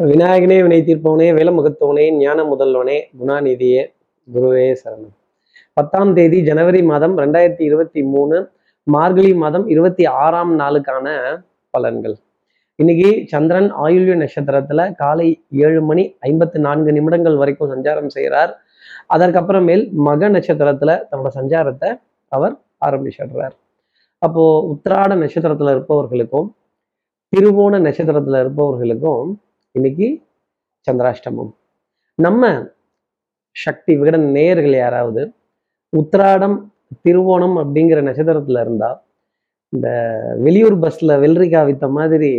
விநாயகனே வினை தீர்ப்பவனே வேலமுகத்தவனே ஞான முதல்வனே குணாநிதியே குருவே சரணம். பத்தாம் தேதி ஜனவரி மாதம் ரெண்டாயிரத்தி இருபத்தி மூணு மார்கழி மாதம் இருபத்தி ஆறாம் நாளுக்கான பலன்கள். இன்னைக்கு சந்திரன் ஆயுள்ய நட்சத்திரத்துல காலை ஏழு மணி ஐம்பத்தி நான்கு நிமிடங்கள் வரைக்கும் சஞ்சாரம் செய்கிறார். அதற்கப்புறமேல் மக நட்சத்திரத்துல தன்னோட சஞ்சாரத்தை அவர் ஆரம்பிச்சிடுறார். அப்போ உத்திராட நட்சத்திரத்துல இருப்பவர்களுக்கும் திருவோண நட்சத்திரத்துல இருப்பவர்களுக்கும் இன்னைக்கு சந்திராஷ்டமம். நம்ம சக்தி விகடன் நேயர்கள் யாராவது உத்திராடம் திருவோணம் அப்படிங்கிற நட்சத்திரத்துல இருந்தா இந்த வெளியூர் பஸ்ல வெள்ளரிக்காய் வித்த மாதிரி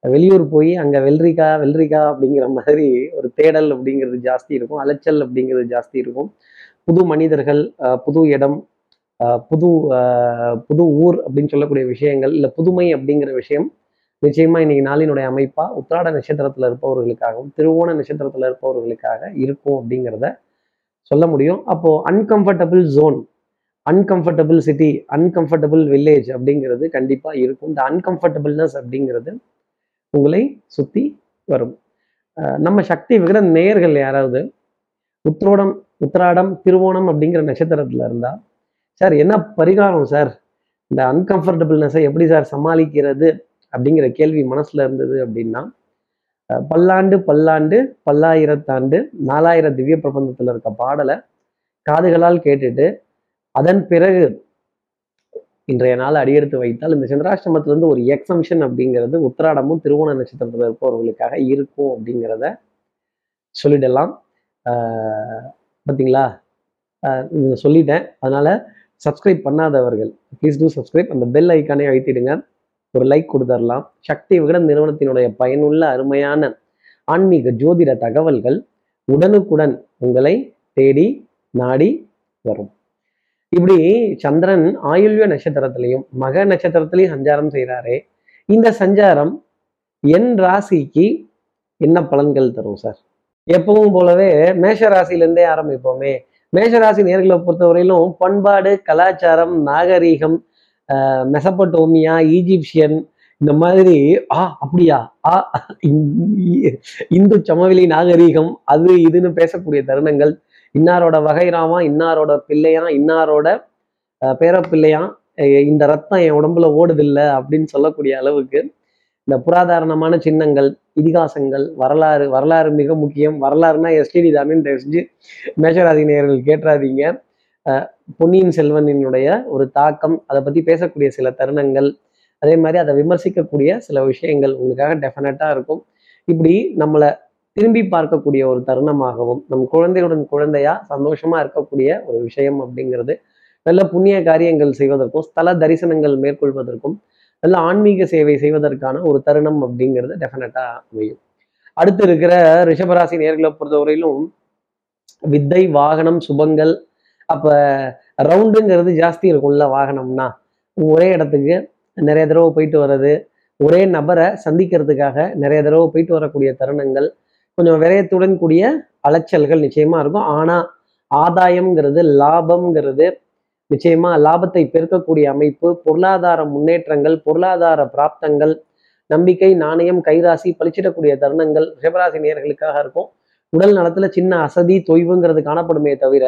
வெளியூர் போய் அங்க வெல்ரிகா வெல்ரிகா அப்படிங்கிற மாதிரி ஒரு தேடல் அப்படிங்கிறது ஜாஸ்தி இருக்கும். அலைச்சல் அப்படிங்கிறது ஜாஸ்தி இருக்கும். புது மனிதர்கள் அஹ் புது இடம் புது புது ஊர் அப்படின்னு சொல்லக்கூடிய விஷயங்கள் இல்லை புதுமை அப்படிங்கிற விஷயம் நிச்சயமா இன்னைக்கு நாளினுடைய அமைப்பா உத்திராட நட்சத்திரத்துல இருப்பவர்களுக்காகவும் திருவோண நட்சத்திரத்துல இருப்பவர்களுக்காக இருக்கும் அப்படிங்கிறத சொல்ல முடியும். அப்போ uncomfortable zone uncomfortable city uncomfortable village அப்படிங்கிறது கண்டிப்பா இருக்கும். இந்த அன்கம்ஃபர்டபுள்னஸ் அப்படிங்கிறது உங்களை சுத்தி வரும். நம்ம சக்தி விகிட நேயர்கள் யாராவது உத்திரோடம் உத்திராடம் திருவோணம் அப்படிங்கிற நட்சத்திரத்துல இருந்தா சார் என்ன பரிகாரம் சார்? இந்த அன்கம்ஃபர்டபுள்னஸை எப்படி சார் சமாளிக்கிறது? அப்படிங்கிற கேள்வி மனசுல இருந்தது அப்படின்னா பல்லாண்டு பல்லாண்டு பல்லாயிரத்தாண்டு நாலாயிரம் திவ்ய பிரபந்தத்தில் இருக்க பாடலை காதுகளால் கேட்டுட்டு அதன் பிறகு இன்றைய நாள் அடியெடுத்து வைத்தால் இந்த சந்திராஷ்டமத்திலிருந்து ஒரு எக்ஸம்ஷன் அப்படிங்கிறது உத்திராடமும் திருவோண நட்சத்திரத்தில் இருப்பவர்களுக்காக இருக்கும் அப்படிங்கிறத சொல்லிடலாம். பார்த்தீங்களா சொல்லிட்டேன். அதனால சப்ஸ்கிரைப் பண்ணாதவர்கள் ப்ளீஸ் டூ சப்ஸ்கிரைப் அந்த பெல் ஐக்கானே அழுத்திடுங்க. ஒரு லைக் கொடுத்துடலாம் சக்தி விகடன் நிறுவனத்தினுடைய பயனுள்ள அருமையான ஆன்மீக ஜோதிட தகவல்கள் உடனுக்குடன் உங்களை தேடி நாடி வரும். இப்படி சந்திரன் ஆயுள்ய நட்சத்திரத்திலையும் மக நட்சத்திரத்திலையும் சஞ்சாரம் செய்கிறாரே இந்த சஞ்சாரம் என் ராசிக்கு என்ன பலன்கள் தரும் சார்? எப்பவும் போலவே மேஷ ராசியிலேருந்தே ஆரம்பிப்போமே. மேஷராசி நேர்களை பொறுத்தவரையிலும் பண்பாடு கலாச்சாரம் நாகரீகம் மெசப்பட்டோமியா ஈஜிப்சியன் இந்த மாதிரி ஆ அப்படியா? ஆ இந்~ இந்து சமவெளி நாகரீகம் அது இதுன்னு பேசக்கூடிய தருணங்கள். இன்னாரோட வகைராமா இன்னாரோட பிள்ளையா இன்னாரோட பேரப்பிள்ளையா இந்த ரத்தம் என் உடம்புல ஓடுதில்ல அப்படின்னு சொல்லக்கூடிய அளவுக்கு இந்த புராதாரணமான சின்னங்கள் இதிகாசங்கள் வரலாறு வரலாறு மிக முக்கியம். வரலாறுனா எஸ்டிடி தானேன்னு தெரிஞ்சு மேஷராசி நேயர்கள் கேட்டுறாதீங்க பொன்னியின் செல்வனினுடைய ஒரு தாக்கம் அதை பத்தி பேசக்கூடிய சில தருணங்கள் அதே மாதிரி அதை விமர்சிக்கக்கூடிய சில விஷயங்கள் உங்களுக்காக டெஃபினட்டா இருக்கும். இப்படி நம்மளை திரும்பி பார்க்கக்கூடிய ஒரு தருணமாகவும் நம் குழந்தையுடன் குழந்தையா சந்தோஷமா இருக்கக்கூடிய ஒரு விஷயம் அப்படிங்கிறது நல்ல புண்ணிய காரியங்கள் செய்வதற்கும் ஸ்தல தரிசனங்கள் மேற்கொள்வதற்கும் நல்ல ஆன்மீக சேவை செய்வதற்கான ஒரு தருணம் அப்படிங்கிறது டெஃபினட்டா அமையும். அடுத்து இருக்கிற ரிஷபராசி நேர்களை பொறுத்தவரையிலும் வித்தை வாகனம் சுபங்கள் அப்ப ரவுண்டுங்கிறது ஜாஸ்தி இருக்கும்ல வாகனம்னா. ஒரே இடத்துக்கு நிறைய தடவை போயிட்டு வர்றது ஒரே நபரை சந்திக்கிறதுக்காக நிறைய தடவை போயிட்டு வரக்கூடிய தருணங்கள் கொஞ்சம் விரயத்துடன் கூடிய அலைச்சல்கள் நிச்சயமா இருக்கும். ஆனால் ஆதாயம்ங்கிறது லாபம்ங்கிறது நிச்சயமா லாபத்தை பெருக்கக்கூடிய அமைப்பு பொருளாதார முன்னேற்றங்கள் பொருளாதார பிராப்தங்கள் நம்பிக்கை நாணயம் கைராசி பளிச்சிடக்கூடிய தருணங்கள் ரிஷபராசி நேர்களுக்காக இருக்கும். உடல் நலத்துல சின்ன அசதி தொய்வுங்கிறது காணப்படுமே தவிர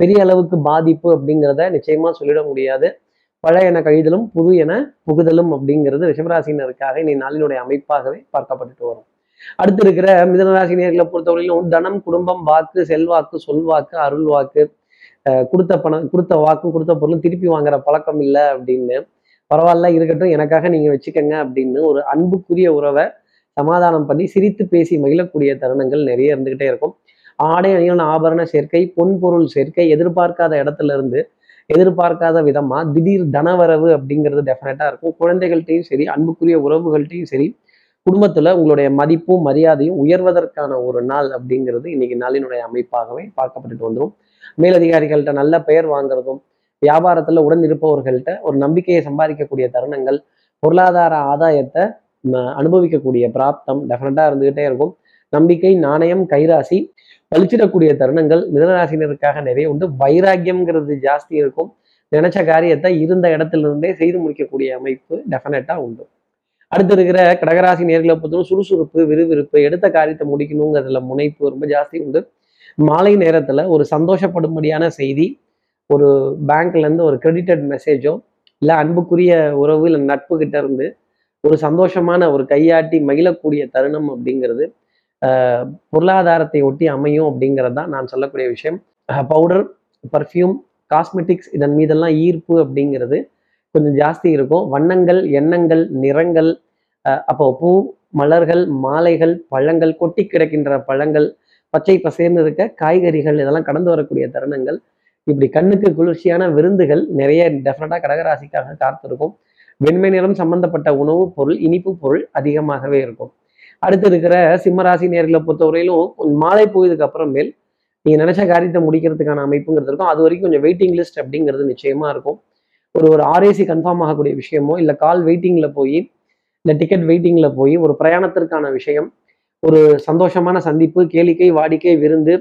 பெரிய அளவுக்கு பாதிப்பு அப்படிங்கிறத நிச்சயமா சொல்லிட முடியாது. பழைய என கழிதலும் புது என புகுதலும் அப்படிங்கிறது ரிஷபராசினருக்காக இனி நாளினுடைய அமைப்பாகவே பார்க்கப்பட்டுட்டு வரும். அடுத்து இருக்கிற மிதனராசினியர்களை பொறுத்தவரையிலும் தனம் குடும்பம் வாக்கு செல்வாக்கு சொல்வாக்கு அருள் வாக்கு அஹ் கொடுத்த பணம் கொடுத்த வாக்கும் கொடுத்த பொருளும் திருப்பி வாங்குற பழக்கம் இல்லை அப்படின்னு. பரவாயில்ல இருக்கட்டும் எனக்காக நீங்க வச்சுக்கங்க அப்படின்னு ஒரு அன்புக்குரிய உறவை சமாதானம் பண்ணி சிரித்து பேசி மகிழக்கூடிய தருணங்கள் நிறைய இருந்துகிட்டே இருக்கும். ஆடை அணிகளான ஆபரண சேர்க்கை பொன்பொருள் சேர்க்கை எதிர்பார்க்காத இடத்துல இருந்து எதிர்பார்க்காத விதமா திடீர் தனவரவு அப்படிங்கிறது டெஃபினட்டா இருக்கும். குழந்தைகள்கிட்டையும் சரி அன்புக்குரிய உறவுகள்கிட்டையும் சரி குடும்பத்துல உங்களுடைய மதிப்பும் மரியாதையும் உயர்வதற்கான ஒரு நாள் அப்படிங்கிறது இன்னைக்கு நாளினுடைய அமைப்பாகவே பார்க்கப்பட்டுட்டு வந்துடும் மேலதிகாரிகள்கிட்ட நல்ல பெயர் வாங்குறதும் வியாபாரத்துல உடன் இருப்பவர்கள்ட்ட ஒரு நம்பிக்கையை சம்பாதிக்கக்கூடிய தருணங்கள் பொருளாதார ஆதாயத்தை அனுபவிக்கக்கூடிய பிராப்தம் டெஃபினட்டா இருந்துகிட்டே இருக்கும். நம்பிக்கை நாணயம் கைராசி பளிச்சிடக்கூடிய தருணங்கள் மிதனராசினருக்காக நிறைய உண்டு. வைராக்கியம்ங்கிறது ஜாஸ்தி இருக்கும். நினைச்ச காரியத்தை இருந்த இடத்துல இருந்தே செய்து முடிக்கக்கூடிய அமைப்பு டெஃபினட்டா உண்டு. அடுத்து இருக்கிற கடகராசி நேர்களை பொறுத்தவரை சுறுசுறுப்பு விறுவிறுப்பு எடுத்த காரியத்தை முடிக்கணுங்கிறதுல முனைப்பு ரொம்ப ஜாஸ்தி உண்டு. மாலை நேரத்துல ஒரு சந்தோஷப்படும்படியான செய்தி ஒரு பேங்க்ல இருந்து ஒரு கிரெடிட்டட் மெசேஜோ இல்லை அன்புக்குரிய உறவு இல்லை நட்பு கிட்ட இருந்து ஒரு சந்தோஷமான ஒரு கையாட்டி மகிழக்கூடிய தருணம் அப்படிங்கிறது பொருளாதாரத்தை ஒட்டி அமையும் அப்படிங்கிறது தான் நான் சொல்லக்கூடிய விஷயம். பவுடர் பர்ஃப்யூம் காஸ்மெட்டிக்ஸ் இதன் மீதெல்லாம் ஈர்ப்பு அப்படிங்கிறது கொஞ்சம் ஜாஸ்தி இருக்கும். வண்ணங்கள் எண்ணங்கள் நிறங்கள் அப்போ பூ மலர்கள் மாலைகள் பழங்கள் கொட்டி கிடக்கின்ற பழங்கள் பச்சை பசேர்ந்து இருக்க காய்கறிகள் இதெல்லாம் கடந்து வரக்கூடிய தருணங்கள். இப்படி கண்ணுக்கு குளிர்ச்சியான விருந்துகள் நிறைய டெஃபினட்டாக கடகராசிக்காக காத்திருக்கும். வெண்மை நிறம் சம்பந்தப்பட்ட உணவுப் பொருள் இனிப்பு பொருள் அதிகமாகவே இருக்கும். அடுத்து இருக்கிற சிம்மராசி நேர்களை பொறுத்தவரையிலும் கொஞ்சம் மாலை போயதுக்கு அப்புறமேல் நீங்கள் நினைச்ச காரியத்தை முடிக்கிறதுக்கான அமைப்புங்கிறது இருக்கும். அது வரைக்கும் கொஞ்சம் வெயிட்டிங் லிஸ்ட் அப்படிங்கிறது நிச்சயமா இருக்கும். ஒரு ஒரு ஆர்ஏசி கன்ஃபார்ம் ஆகக்கூடிய விஷயமோ இல்லை கால் வெயிட்டிங்கில் போய் இல்லை டிக்கெட் வெயிட்டிங்கில் போய் ஒரு பிரயாணத்திற்கான விஷயம் ஒரு சந்தோஷமான சந்திப்பு கேளிக்கை வாடிக்கை விருந்து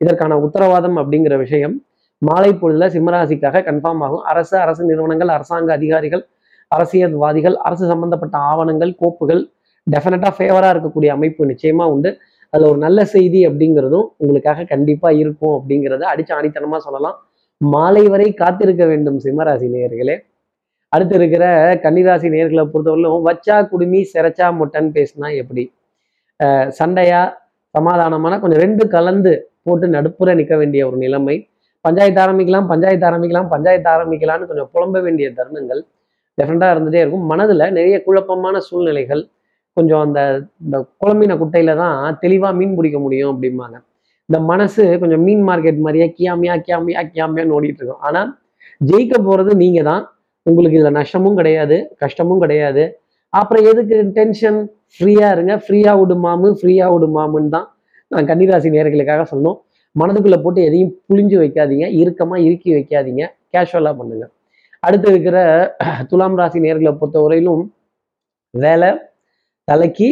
இதற்கான உத்தரவாதம் அப்படிங்கிற விஷயம் மாலை பொழுதுல சிம்மராசிக்காக கன்ஃபார்ம் ஆகும். அரசு அரசு நிறுவனங்கள் அரசாங்க அதிகாரிகள் அரசியல்வாதிகள் அரசு சம்பந்தப்பட்ட ஆவணங்கள் கோப்புகள் டெஃபினட்டாக ஃபேவராக இருக்கக்கூடிய அமைப்பு நிச்சயமா உண்டு. அதில் ஒரு நல்ல செய்தி அப்படிங்கிறதும் உங்களுக்காக கண்டிப்பாக இருக்கும் அப்படிங்கிறத அடிச்சு ஆணித்தனமாக சொல்லலாம். மாலை வரை காத்திருக்க வேண்டும் சிம்மராசி நேயர்களே. அடுத்து இருக்கிற கன்னிராசி நேர்களை பொறுத்தவரையிலும் வச்சா குடுமி சிறச்சா முட்டன் பேசினா எப்படி? சண்டையா சமாதானமான கொஞ்சம் ரெண்டு கலந்து போட்டு நடுப்புற நிற்க வேண்டிய ஒரு நிலைமை. பஞ்சாயத்து ஆரம்பிக்கலாம் பஞ்சாயத்து ஆரம்பிக்கலாம் பஞ்சாயத்து ஆரம்பிக்கலாம்னு கொஞ்சம் புலம்ப வேண்டிய தருணங்கள். டெஃபரெண்டாக இருந்துகிட்டே இருக்கும். மனதில் நிறைய குழப்பமான சூழ்நிலைகள் கொஞ்சம் அந்த இந்த குழம்பின குட்டையில தான் தெளிவாக மீன் பிடிக்க முடியும் அப்படிம்பாங்க. இந்த மனசு கொஞ்சம் மீன் மார்க்கெட் மாதிரியே கியாமியா கியாமியா கியாமியான்னு ஓடிட்டு இருக்கும். ஆனால் ஜெயிக்க போகிறது நீங்கள் தான். உங்களுக்கு இதில் நஷ்டமும் கிடையாது கஷ்டமும் கிடையாது. அப்புறம் எதுக்கு டென்ஷன் ஃப்ரீயாக இருங்க. ஃப்ரீயாக விடுமாமு ஃப்ரீயாக விடுமாமுன்னு தான் நான் கன்னிராசி நேர்களுக்காக சொல்லணும். மனதுக்குள்ளே போட்டு எதையும் புளிஞ்சு வைக்காதீங்க. இறுக்கமாக இறுக்கி வைக்காதீங்க. கேஷுவலாக பண்ணுங்க. அடுத்து இருக்கிற துலாம் ராசி நேர்களை பொறுத்தவரையிலும் வேலை தலைக்கு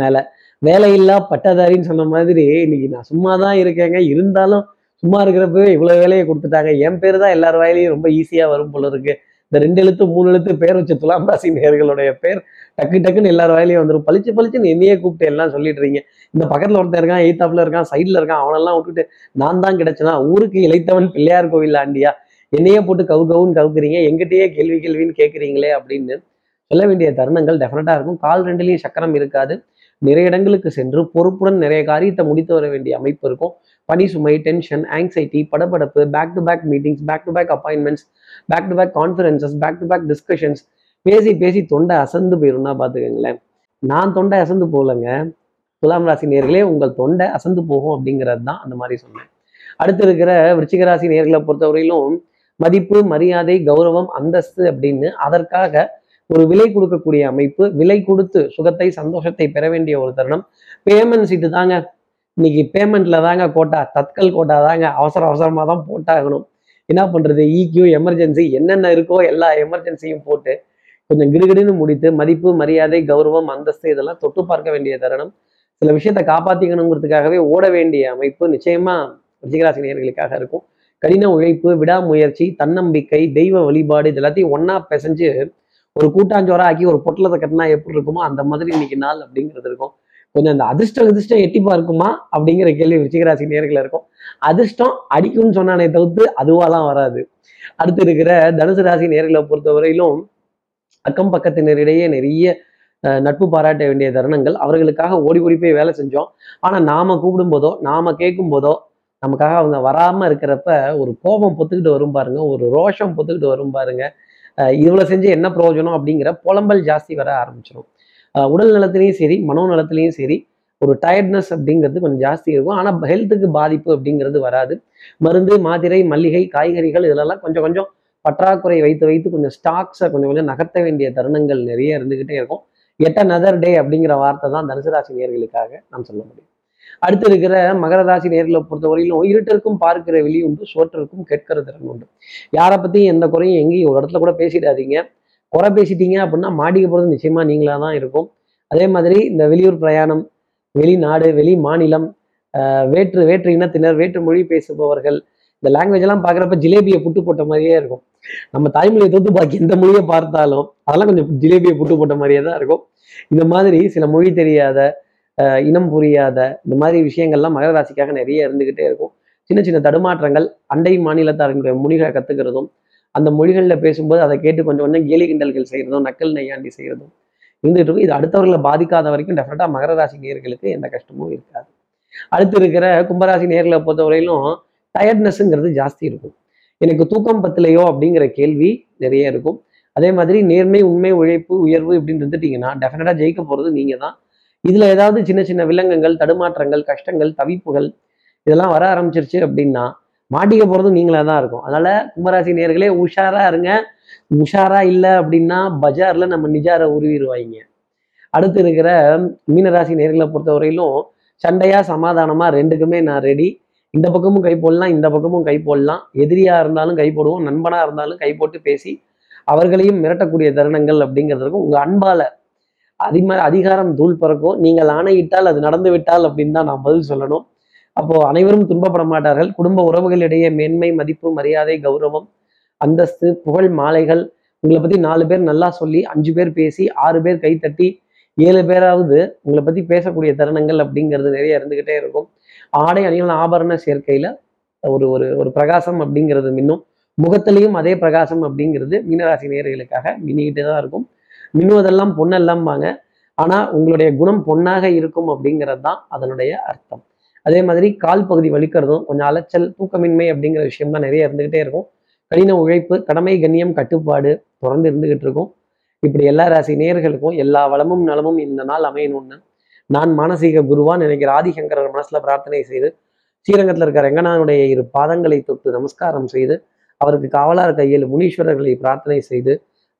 மேலே. வேலையில்லா பட்டதாரின்னு சொன்ன மாதிரி இன்னைக்கு நான் சும்மா தான் இருக்கேங்க. இருந்தாலும் சும்மா இருக்கிறப்பவே இவ்வளோ வேலையை கொடுத்துட்டாங்க. என் பேர் தான் எல்லார் வாயிலையும் ரொம்ப ஈஸியாக வரும் போல இருக்கு. இந்த ரெண்டு எழுத்து மூணு எழுத்து பேர் வச்ச துலாம் ராசி நேர்களுடைய பேர் டக்கு டக்குன்னு எல்லார் வாயிலையும் வந்துடும் பளிச்சு பளிச்சுன்னு என்னையே கூப்பிட்டு எல்லாம் சொல்லிட்டு இருக்கீங்க. இந்த பக்கத்தில் ஒருத்தன் இருக்கான் எய்த்தாப்புல இருக்கான் சைடில் இருக்கான் அவனெல்லாம் விட்டுட்டு நான் தான் கிடைச்சனா? ஊருக்கு இளைத்தவன் பிள்ளையார் கோவில் ஆண்டியா? என்னையே போட்டு கவு கவுன்னு கவுக்குறீங்க. எங்கிட்டயே கேள்வி கேள்வின்னு கேட்குறீங்களே அப்படின்னு சொல்ல வேண்டிய தருணங்கள் டெஃபினட்டாக இருக்கும். கால் ரெண்டுலேயும் சக்கரம் இருக்காது. நிறைய இடங்களுக்கு சென்று பொறுப்புடன் நிறைய காரியத்தை முடித்து வர வேண்டிய அமைப்பு இருக்கும். பணி சுமை tension anxiety படப்படப்பு back to back meetings back to back appointments back to back conferences back to back discussions பேசி பேசி தொண்டை அசந்து போயிரும்னா பார்த்துக்கோங்களேன். நான் தொண்டை அசந்து போகலங்க. துலாம் ராசி நேர்களே உங்கள் தொண்டை அசந்து போகும் அப்படிங்கிறது தான் அந்த மாதிரி சொன்னேன். அடுத்து இருக்கிற விருச்சிகராசி நேர்களை பொறுத்தவரையிலும் மதிப்பு மரியாதை கௌரவம் அந்தஸ்து அப்படின்னு அதற்காக ஒரு விலை கொடுக்கக்கூடிய அமைப்பு விலை கொடுத்து சுகத்தை சந்தோஷத்தை பெற வேண்டிய ஒரு தருணம். பேமெண்ட் சீட்டு தாங்க. இன்னைக்கு பேமெண்ட்ல தாங்க கோட்டா தத்கல் கோட்டா தாங்க அவசர அவசரமாக தான் போட்டாகணும். என்ன பண்றது? இக்யூ எமர்ஜென்சி என்னென்ன இருக்கோ எல்லா எமர்ஜென்சியும் போட்டு கொஞ்சம் கிடுகிடுன்னு முடித்து மதிப்பு மரியாதை கௌரவம் அந்தஸ்து இதெல்லாம் தொட்டு பார்க்க வேண்டிய தருணம். சில விஷயத்தை காப்பாத்திக்கணுங்கிறதுக்காகவே ஓட வேண்டிய அமைப்பு நிச்சயமா ரிஷிகராசி இருக்கும். கடின உழைப்பு விடாமுயற்சி தன்னம்பிக்கை தெய்வ வழிபாடு இது எல்லாத்தையும் ஒன்னா பிசைஞ்சு ஒரு கூட்டாஞ்சோரா ஆக்கி ஒரு பொட்டலத்தை கட்டினா எப்படி இருக்குமோ அந்த மாதிரி இன்னைக்கு நாள் அப்படிங்கிறது இருக்கும். கொஞ்சம் அந்த அதிர்ஷ்டம் அதிர்ஷ்டம் எட்டிப்பா இருக்குமா அப்படிங்கிற கேள்வி ரிச்சிகராசி நேர்களை இருக்கும். அதிர்ஷ்டம் அடிக்கும்னு சொன்னானே தவிர்த்து அதுவாலாம் வராது. அடுத்து இருக்கிற தனுசு ராசி நேர்களை பொறுத்தவரையிலும் அக்கம் பக்கத்தினரிடையே நிறைய அஹ், நட்பு பாராட்ட வேண்டிய தருணங்கள். அவர்களுக்காக ஓடி ஓடி போய் வேலை செஞ்சோம். ஆனா நாம கூப்பிடும் போதோ நாம கேட்கும் போதோ நமக்காக அவங்க வராம இருக்கிறப்ப ஒரு கோபம் பொத்துக்கிட்டு வரும் பாருங்க. ஒரு ரோஷம் பொத்துக்கிட்டு வரும் பாருங்க. இவ்வளவு செஞ்சு என்ன பிரயோஜனம் அப்படிங்கிற புலம்பல் ஜாஸ்தி வர ஆரம்பிச்சிடும் உடல் நலத்திலையும் சரி மனோ நலத்திலையும் சரி ஒரு டயர்ட்னஸ் அப்படிங்கிறது கொஞ்சம் ஜாஸ்தி இருக்கும். ஆனால் ஹெல்த்துக்கு பாதிப்பு அப்படிங்கிறது வராது. மருந்து மாத்திரை மல்லிகை காய்கறிகள் இதிலெல்லாம் கொஞ்சம் கொஞ்சம் பற்றாக்குறை வைத்து வைத்து கொஞ்சம் ஸ்டாக்ஸை கொஞ்சம் கொஞ்சம் நகர்த்த வேண்டிய தருணங்கள் நிறைய இருந்துகிட்டே இருக்கும். எட் நதர் டே அப்படிங்கிற வார்த்தை தான் தனுசு ராசி நேர்களுக்காக நாம் சொல்ல முடியும். அடுத்து இருக்கிற மகர ராசி நேர்களை பொறுத்தவரையிலும் இருட்டிற்கும் பார்க்கிற வெளி உண்டு சோற்றிற்கும் கேட்கிற திறன் உண்டு. யாரை பற்றியும் எந்த குறையும் எங்கேயும் ஒரு இடத்துல கூட பேசிடாதீங்க. குறை பேசிட்டீங்க அப்படின்னா மாட்டிக்க போகிறது நிச்சயமாக நீங்களாக தான் இருக்கும். அதே மாதிரி இந்த வெளியூர் பிரயாணம் வெளிநாடு வெளி மாநிலம் வேற்று வேற்று இனத்தினர் வேற்று மொழி பேசுபவர்கள் இந்த லாங்குவேஜ் எல்லாம் பார்க்குறப்ப ஜிலேபியை புட்டு போட்ட மாதிரியே இருக்கும். நம்ம தாய்மொழியை தொத்து பாக்கி எந்த மொழியை பார்த்தாலும் அதெல்லாம் கொஞ்சம் ஜிலேபியை புட்டு போட்ட மாதிரியே தான் இருக்கும். இந்த மாதிரி சில மொழி தெரியாத இனம் புரியாத இந்த மாதிரி விஷயங்கள்லாம் மகர ராசிக்காக நிறைய இருந்துகிட்டே இருக்கும். சின்ன சின்ன தடுமாற்றங்கள் அண்டை மாநிலத்தாரங்களுடைய மொழிகளை கற்றுக்கிறதும் அந்த மொழிகளில் பேசும்போது அதை கேட்டு கொஞ்சம் கொஞ்சம் கேலி கிண்டல்கள் செய்கிறதும் நக்கல் நையாண்டி செய்கிறதும் இருந்துட்டு இருக்கும். இது அடுத்தவர்களை பாதிக்காத வரைக்கும் டெஃபினட்டாக மகர ராசி நேர்களுக்கு எந்த கஷ்டமும் இருக்காது. அடுத்து இருக்கிற கும்பராசி நேர்களை பொறுத்தவரையிலும் டயர்ட்னஸ்ங்கிறது ஜாஸ்தி இருக்கும். எனக்கு தூக்கம் பத்தலையோ அப்படிங்கிற கேள்வி நிறைய இருக்கும். அதே மாதிரி நேர்மை உண்மை உழைப்பு உயர்வு இப்படின்னு இருந்துட்டீங்கன்னா டெஃபினட்டாக ஜெயிக்க போகிறது நீங்கள் தான் இதுல ஏதாவது சின்ன சின்ன விலங்கங்கள் தடுமாற்றங்கள் கஷ்டங்கள் தவிப்புகள் இதெல்லாம் வர ஆரம்பிச்சிருச்சு அப்படின்னா மாட்டிக்க போறதும் நீங்களா தான் இருக்கும். அதனால கும்பராசி நேர்களே உஷாரா இருங்க. உஷாரா இல்லை அப்படின்னா பஜார்ல நம்ம நிஜாரை உருவிடுவாங்க. அடுத்து இருக்கிற மீனராசி நேர்களை பொறுத்தவரையிலும் சண்டையா சமாதானமா ரெண்டுக்குமே நான் ரெடி இந்த பக்கமும் கை போடலாம் இந்த பக்கமும் கை போடலாம். எதிரியா இருந்தாலும் கை போடுவோம் நண்பனா இருந்தாலும் கை போட்டு பேசி அவர்களையும் மிரட்டக்கூடிய தருணங்கள் அப்படிங்கிறதுக்கும் உங்க அன்பால அதிம அதிகாரம் தூள் பறக்கும். நீங்கள் ஆணையிட்டால் அது நடந்து விட்டால் அப்படின்னு தான் நான் பதில் சொல்லணும். அப்போ அனைவரும் துன்பப்பட மாட்டார்கள். குடும்ப உறவுகளிடையே மேன்மை மதிப்பு மரியாதை கௌரவம் அந்தஸ்து புகழ் மாலைகள் உங்களை பத்தி நாலு பேர் நல்லா சொல்லி அஞ்சு பேர் பேசி ஆறு பேர் கைத்தட்டி ஏழு பேராவது உங்களை பத்தி பேசக்கூடிய தருணங்கள் அப்படிங்கிறது நிறைய இருந்துகிட்டே இருக்கும். ஆடை அணிகள் ஆபரண சேர்க்கையில ஒரு ஒரு ஒரு பிரகாசம் அப்படிங்கிறது மின்னும். முகத்திலையும் அதே பிரகாசம் அப்படிங்கிறது மீனராசி நேர்களுக்காக மின்னிக்கிட்டே தான் இருக்கும். மின்னுவதெல்லாம் பொண்ணெல்லாம்பாங்க ஆனால் உங்களுடைய குணம் பொன்னாக இருக்கும் அப்படிங்கிறது தான் அதனுடைய அர்த்தம். அதே மாதிரி கால் பகுதி வலிக்கிறதும் கொஞ்சம் அலைச்சல் தூக்கமின்மை அப்படிங்கிற விஷயம் தான் நிறைய இருந்துகிட்டே இருக்கும். கடின உழைப்பு கடமை கண்ணியம் கட்டுப்பாடு தொடர்ந்து இருந்துகிட்டு இருக்கும். இப்படி எல்லா ராசி நேயர்களுக்கும் எல்லா வளமும் நலமும் இந்த நாள் அமையணும்னு நான் மானசீக குருவா நினைக்கிற ஆதிசங்கரர் மனசுல பிரார்த்தனை செய்து ஸ்ரீரங்கத்தில் இருக்கிற ரெங்கனானுடைய இரு பாதங்களை தொட்டு நமஸ்காரம் செய்து அவருக்கு காவலர் கையில் முனீஸ்வரர்களை பிரார்த்தனை செய்து